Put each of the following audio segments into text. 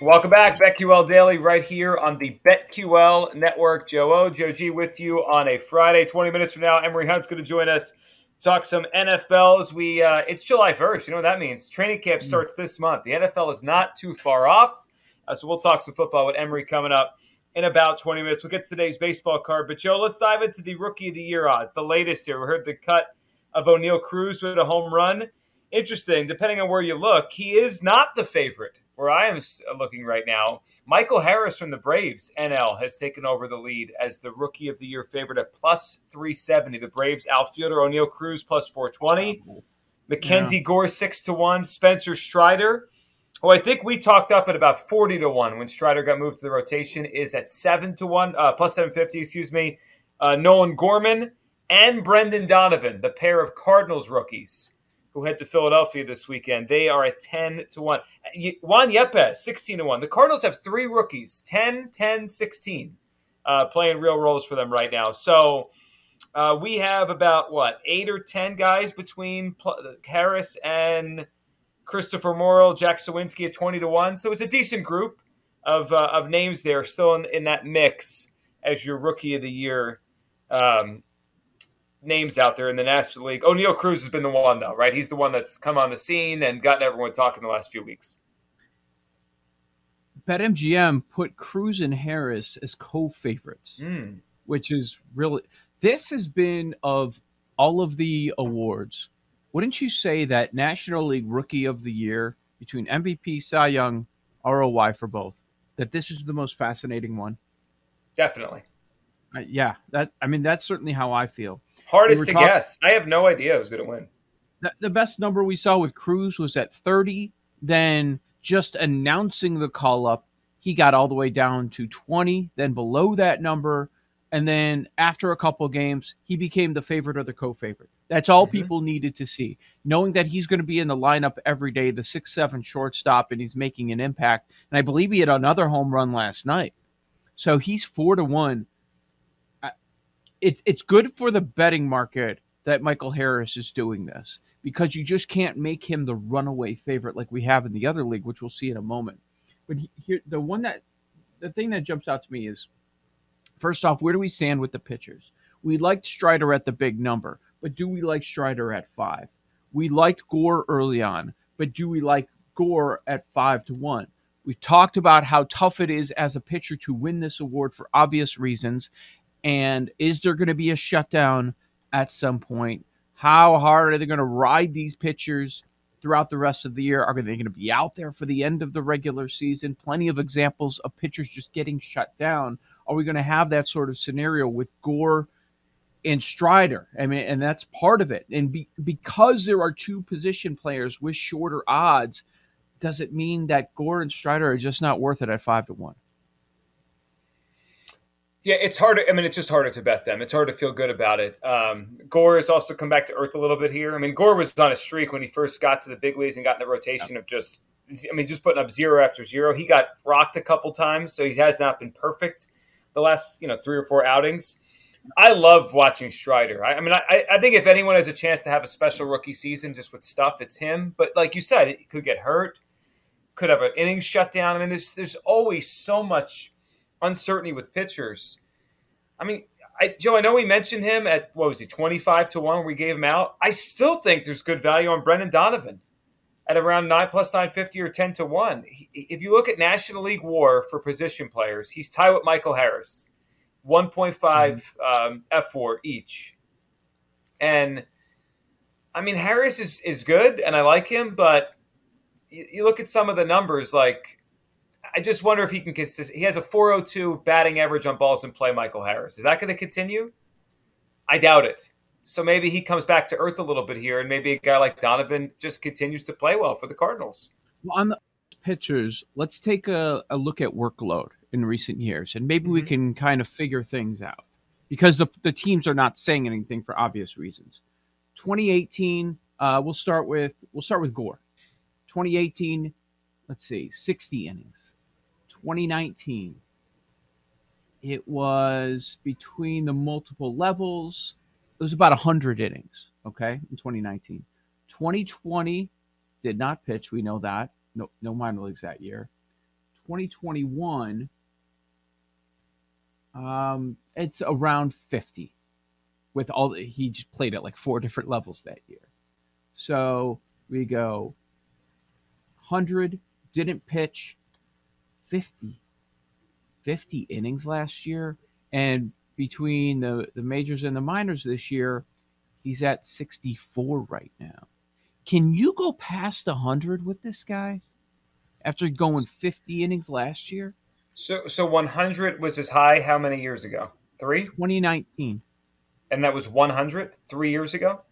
Welcome back, BetQL Daily, right here on the BetQL Network. Joe O, Joe G with you on a Friday. 20 minutes from now, Emory Hunt's going to join us, talk some NFLs. We uh, It's July 1st. You know what that means? Training camp hmm. starts this month. The NFL is not too far off. Uh, so we'll talk some football with Emory coming up in about 20 minutes. We'll get to today's baseball card. But, Joe, let's dive into the Rookie of the Year odds, the latest here. We heard the cut of Oneil Cruz with a home run. Interesting. Depending on where you look, he is not the favorite where I am looking right now, Michael Harris from the Braves NL has taken over the lead as the Rookie of the Year favorite at plus 370. The Braves outfielder Oneil Cruz plus 420. Mackenzie yeah. Gore six to one. Spencer Strider, who I think we talked up at about 40 to one when Strider got moved to the rotation, is at seven to one, uh, plus 750, excuse me. Uh, Nolan Gorman and Brendan Donovan, the pair of Cardinals rookies who head to Philadelphia this weekend. They are at 10 to 1. Juan Yepez, 16 to 1. The Cardinals have three rookies 10, 10, 16 uh, playing real roles for them right now. So uh, we have about, what, eight or 10 guys between Harris and Christopher Morel, Jack Suwinski at 20 to 1. So it's a decent group of, uh, of names there still in, in, that mix as your rookie of the year. Um, names out there in the National League. Oneil Cruz has been the one, though, right? He's the one that's come on the scene and gotten everyone talking the last few weeks. BetMGM put Cruz and Harris as co-favorites, mm. which is really. This has been of all of the awards. Wouldn't you say that National League Rookie of the Year between MVP, Cy Young, ROI for both, that this is the most fascinating one? Definitely. Uh, yeah, that I mean that's certainly how I feel. Hardest we to talk- guess. I have no idea who's going to win. The, the best number we saw with Cruz was at 30. Then just announcing the call up, he got all the way down to 20. Then below that number, and then after a couple games, he became the favorite or the co-favorite. That's all mm-hmm. people needed to see. Knowing that he's going to be in the lineup every day, the six-seven shortstop, and he's making an impact. And I believe he had another home run last night. So he's four to one it, it's good for the betting market that Michael Harris is doing this because you just can't make him the runaway favorite like we have in the other league, which we'll see in a moment. But here, the one that the thing that jumps out to me is first off, where do we stand with the pitchers? We liked Strider at the big number, but do we like Strider at five? We liked Gore early on, but do we like Gore at five to one? We've talked about how tough it is as a pitcher to win this award for obvious reasons. And is there going to be a shutdown at some point? How hard are they going to ride these pitchers throughout the rest of the year? Are they going to be out there for the end of the regular season? Plenty of examples of pitchers just getting shut down. Are we going to have that sort of scenario with Gore and Strider? I mean, and that's part of it. And be, because there are two position players with shorter odds, does it mean that Gore and Strider are just not worth it at five to one? Yeah, it's harder. I mean, it's just harder to bet them. It's hard to feel good about it. Um, Gore has also come back to earth a little bit here. I mean, Gore was on a streak when he first got to the big leagues and got in the rotation yeah. of just I mean, just putting up zero after zero. He got rocked a couple times, so he has not been perfect the last you know three or four outings. I love watching Strider. I, I mean, I, I think if anyone has a chance to have a special rookie season just with stuff, it's him. But like you said, he could get hurt, could have an inning shut down. I mean, there's there's always so much uncertainty with pitchers. I mean, I, Joe, I know we mentioned him at what was he, twenty five to one? We gave him out. I still think there's good value on Brendan Donovan at around nine plus nine fifty or ten to one. He, if you look at National League WAR for position players, he's tied with Michael Harris, one point five um, fWAR each, and I mean Harris is is good and I like him, but you, you look at some of the numbers like I just wonder if he can consist. He has a 402 batting average on balls in play. Michael Harris is that going to continue? I doubt it. So maybe he comes back to earth a little bit here, and maybe a guy like Donovan just continues to play well for the Cardinals. Well, on the pitchers, let's take a, a look at workload in recent years, and maybe mm-hmm. we can kind of figure things out because the, the teams are not saying anything for obvious reasons. 2018, uh, we'll start with we'll start with Gore. 2018, let's see, 60 innings. 2019, it was between the multiple levels. It was about 100 innings, okay, in 2019. 2020 did not pitch. We know that. No, no minor leagues that year. 2021, um, it's around 50 with all he just played at like four different levels that year. So we go 100, didn't pitch 50, 50 innings last year. And between the, the majors and the minors this year, he's at 64 right now. Can you go past 100 with this guy after going 50 innings last year? So, so 100 was his high how many years ago? Three? 2019. And that was 100 three years ago?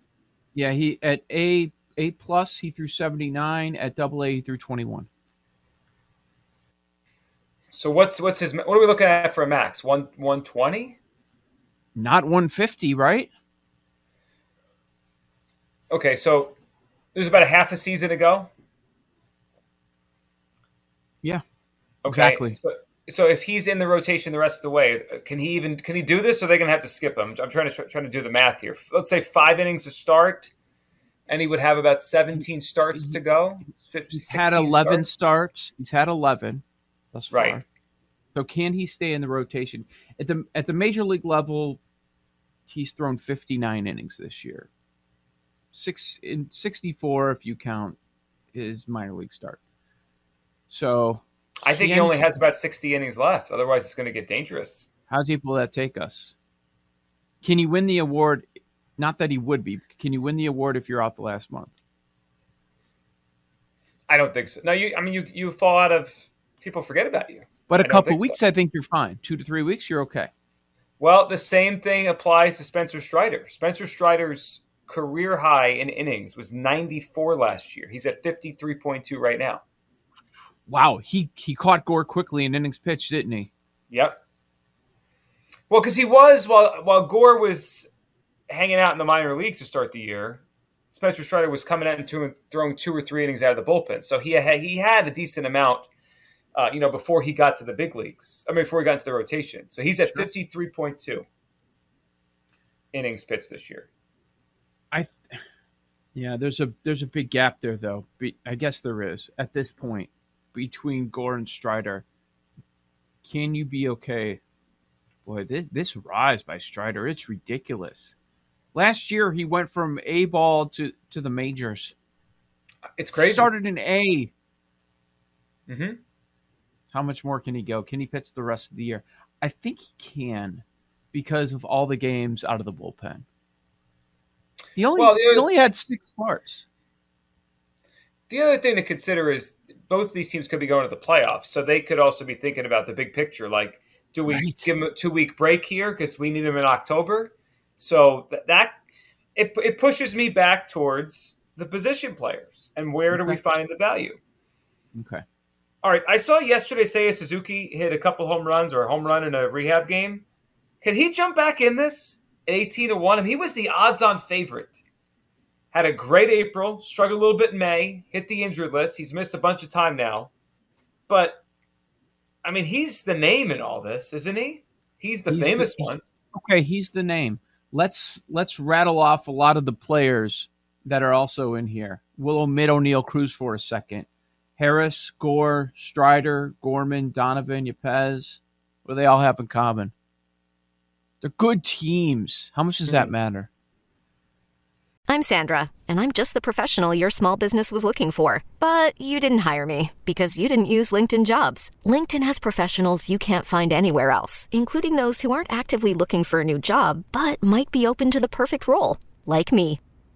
Yeah, he at A A plus he threw 79. At double A he threw 21. So what's what's his what are we looking at for a max? One one twenty? Not one fifty, right? Okay, so there's about a half a season to go. Yeah. Okay. Exactly. So, so if he's in the rotation the rest of the way, can he even can he do this? Or are they going to have to skip him? I'm trying to trying to do the math here. Let's say five innings to start, and he would have about 17 starts to go. He's had 11 starts. starts. He's had 11 thus far. Right. So can he stay in the rotation at the at the major league level? He's thrown 59 innings this year. Six in 64 if you count his minor league start. So I think he only has about 60 innings left. Otherwise, it's going to get dangerous. How deep will that take us? Can you win the award? Not that he would be. Can you win the award if you're out the last month? I don't think so. No, you. I mean, you you fall out of people forget about you. But a couple weeks, so. I think you're fine. Two to three weeks, you're okay. Well, the same thing applies to Spencer Strider. Spencer Strider's career high in innings was 94 last year. He's at 53.2 right now. Wow, he he caught Gore quickly in innings pitched, didn't he? Yep. Well, because he was while while Gore was hanging out in the minor leagues to start the year, Spencer Strider was coming out and throwing two or three innings out of the bullpen. So he had, he had a decent amount uh, you know, before he got to the big leagues. I mean, before he got into the rotation. So he's at fifty three point two innings pitched this year. I, yeah, there's a there's a big gap there though. I guess there is at this point between Gore and Strider. Can you be okay? Boy, this this rise by Strider, it's ridiculous. Last year he went from A ball to to the majors. It's crazy. He started in A. Mm-hmm. How much more can he go? Can he pitch the rest of the year? I think he can because of all the games out of the bullpen. He only well, he only had six starts. The other thing to consider is both these teams could be going to the playoffs, so they could also be thinking about the big picture. Like, do we right. give him a two week break here because we need him in October? So that, that it, it pushes me back towards the position players and where okay. do we find the value? Okay. All right, I saw yesterday Seiya Suzuki hit a couple home runs or a home run in a rehab game. Can he jump back in this at 18 to 1? I mean, he was the odds on favorite Had a great April, struggled a little bit in May, hit the injured list. He's missed a bunch of time now. But, I mean, he's the name in all this, isn't he? He's the He's famous the- one. Okay, he's the name. Let's let's rattle off a lot of the players that are also in here. We'll omit Oneil Cruz for a second. Harris, Gore, Strider, Gorman, Donovan, Yepez. What do they all have in common? They're good teams. How much does that matter? I'm Sandra, and I'm just the professional your small business was looking for. But you didn't hire me because you didn't use LinkedIn jobs. LinkedIn has professionals you can't find anywhere else, including those who aren't actively looking for a new job but might be open to the perfect role, like me.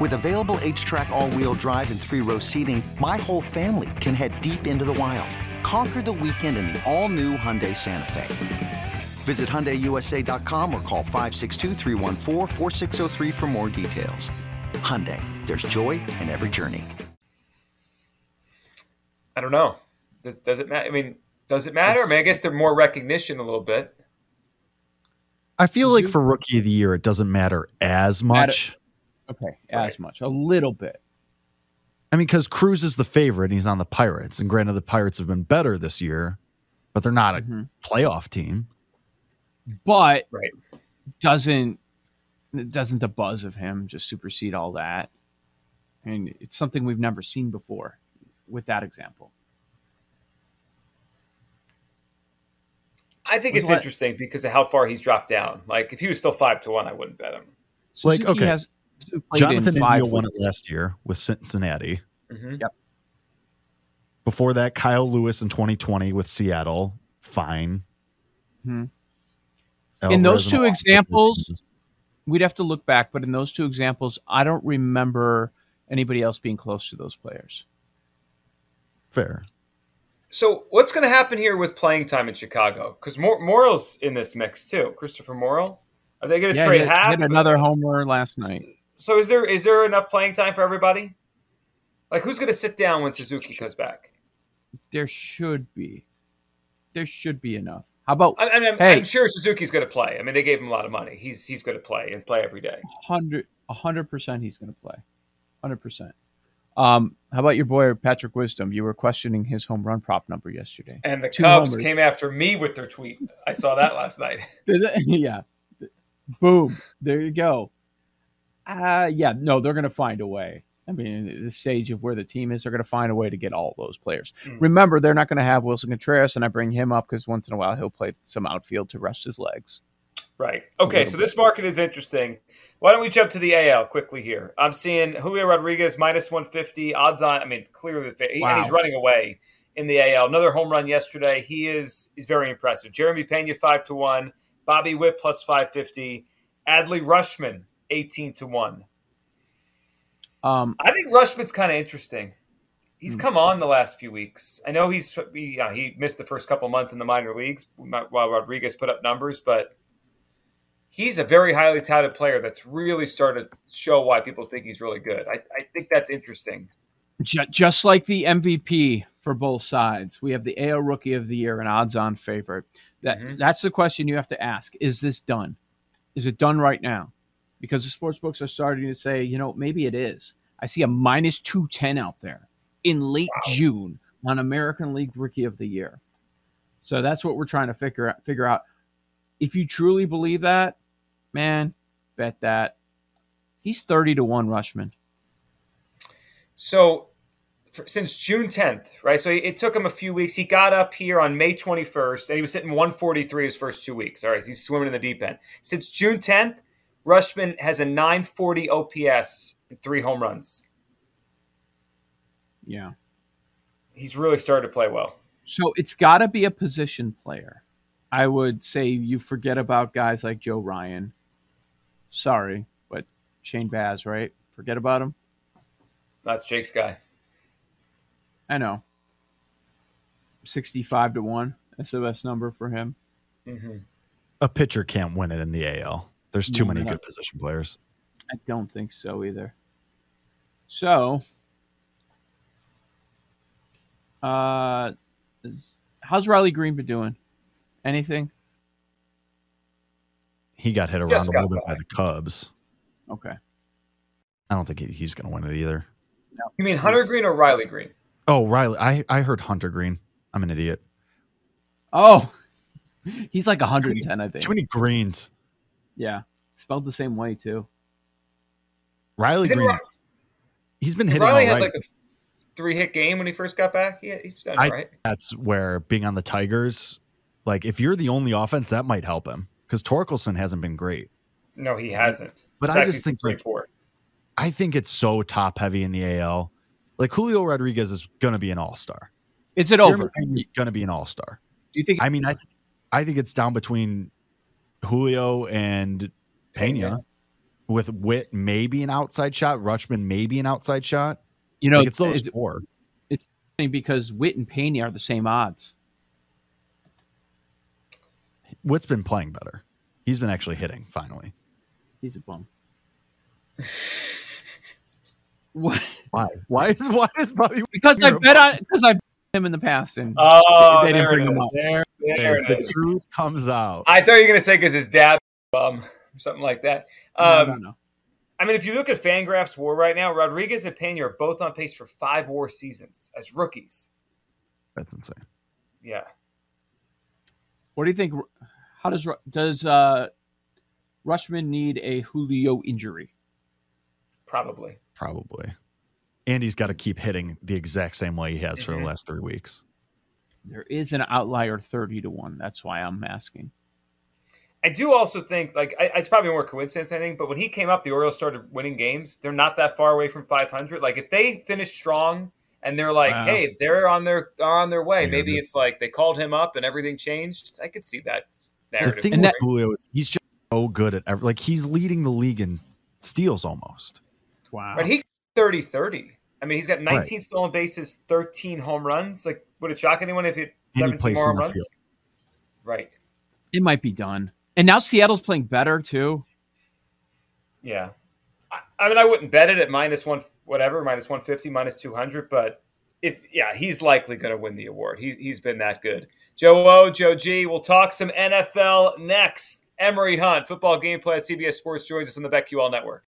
With available HTRAC all-wheel drive and three-row seating, my whole family can head deep into the wild. Conquer the weekend in the all-new Hyundai Santa Fe. Visit HyundaiUSA.com or call 562-314-4603 for more details. Hyundai, there's joy in every journey. I don't know. Does does it matter? I mean, does it matter? I mean, I guess they're more recognition a little bit. I feel like You- for rookie of the year, it doesn't matter as Matter- much. Okay, as much. A little bit. I mean, because Cruz is the favorite, and he's on the Pirates, and granted, the Pirates have been better this year, but they're not a Mhm. playoff team. But Right. doesn't doesn't the buzz of him just supersede all that? And it's something we've never seen before with that example. I think it's what- interesting because of how far he's dropped down. Like if he was still five to one, I wouldn't bet him. Like, Suzuki okay, has played in Jonathan five India won it last year with Cincinnati. Mhm. Before that, Kyle Lewis in 2020 with Seattle. Fine. Mhm. In those two examples- We'd have to look back, but in those two examples, I don't remember anybody else being close to those players. fair. So what's going to happen here with playing time in Chicago? Because Mor- Morel's in this mix too. Christopher Morel. Are they going to Yeah, trade he Hap? hit another homer last night. So is there is there enough playing time for everybody? Like who's going to sit down when Suzuki comes back? There should be. There should be enough. How about I, I'm, Hey. I'm sure Suzuki's going to play. I mean, they gave him a lot of money. He's he's going to play and play every day. hundred a hundred percent he's going to play, hundred percent. Um, how about your boy Patrick Wisdom? You were questioning his home run prop number yesterday. And the Two Cubs homers. came after me with their tweet. I saw that last night. yeah, boom, there you go. Uh yeah, no, they're going to find a way. I mean, the stage of where the team is, they're going to find a way to get all those players. Mm. Remember, they're not going to have Willson Contreras, and I bring him up because once in a while he'll play some outfield to rest his legs. Right. Okay, so this market is interesting. Why don't we jump to the AL quickly here? I'm seeing Julio Rodriguez minus 150, odds on. I mean, clearly, he- and he's running away in the AL. Another home run yesterday. He is is very impressive. Jeremy Pena five to one, Bobby Witt plus 550, Adley Rutschman 18 to one. Um, I think Rutschman's kind of interesting. He's Hmm. come on the last few weeks. I know he's he, uh, he missed the first couple months in the minor leagues while Rodriguez put up numbers, but he's a very highly touted player that's really started to show why people think he's really good. I, I think that's interesting. Just like the MVP for both sides, we have the AL Rookie of the Year and odds-on favorite. That Mhm. that's the question you have to ask: Is this done? Is it done right now? Because the sports books are starting to say, you know, maybe it is. I see a minus two ten out there in late June on American League Rookie of the Year. So that's what we're trying to figure out. Figure out if you truly believe that, man. Bet that he's thirty to one Rutschman. So for, since June 10th, right? So it took him a few weeks. He got up here on May 21st, and he was sitting 143 his first two weeks. All right, he's swimming in the deep end. Since June 10th, Rutschman has a 940 OPS and three home runs. Yeah. He's really started to play well. So it's got to be a position player. I would say you forget about guys like Joe Ryan. Sorry, but Shane Baz, right? Forget about him. That's Jake's guy. I know. 65 to 1. That's the best number for him. Mm-hmm. A pitcher can't win it in the AL. There's too many good position players. I don't think so either. So, uh, is- how's Riley Greene been doing? Anything? He got hit around Just a little bit by by. the Cubs. Okay. I don't think he, he's going to win it either. You mean Hunter Greene or Riley Greene? Oh, Riley. I, I heard Hunter Greene. I'm an idiot. Oh, he's like 110, I think. Too many greens. Yeah, spelled the same way too. Riley Didn't He's been hitting Riley all had right. like a three hit game when he first got back. He, he's done I- right. That's where being on the Tigers, like if you're the only offense, that might help him because Torkelson hasn't been great. No, he hasn't. But In I just think, like, poor. I think it's so top heavy in the AL. Like Julio Rodriguez is going to be an all star. Is it over? He's going to be an all star. Do you think? I mean, I th- I think it's down between Julio and Pena, Pena. with Witt maybe an outside shot, Rutschman maybe an outside shot. you know, like it's those is it four. funny because Witt and Pena are the same odds. Witt's been playing better. He's been actually hitting finally. He's a bum. what? Why? Why is why is Bobby? Because I bet on because I bet him in the past and Oh, They didn't there bring him up. There, Yes, it the is. truth comes out. I thought you were going to say because his dad bum or something like that. no, Um, no, no. I mean, if you look at Fangraphs WAR right now, Rodriguez and Pena are both on pace for five WAR seasons as rookies. That's insane. Yeah, What do you think? How does does uh, Rutschman need a Julio injury? probably. Probably. And he's got to keep hitting the exact same way he has for the Mhm. last three weeks. There is an outlier thirty to one. That's why I'm asking. I do also think like I, it's probably more coincidence than anything, but when he came up, the Orioles started winning games. They're not that far away from 500. Like if they finish strong and they're like, Wow. hey, they're on their are on their way. Maybe yeah. it's like they called him up and everything changed. I could see that The narrative. thing And with that- Julio is he's just so good at every, like he's leading the league in steals almost. Wow. Right, he 30 30. I mean, he's got 19 stolen bases, 13 home runs. Like, would it shock anyone if he had he 17 plays more home center runs? field. Right. it might be done. And now Seattle's playing better too. Yeah. I, I mean, I wouldn't bet it at minus one, whatever, minus 150, minus 200, but if, yeah, he's likely going to win the award. He, he's been that good. Joe O, Joe G, we'll talk some NFL next. Emory Hunt, Football Gameplan at CBS Sports, joins us on the BetQL Network.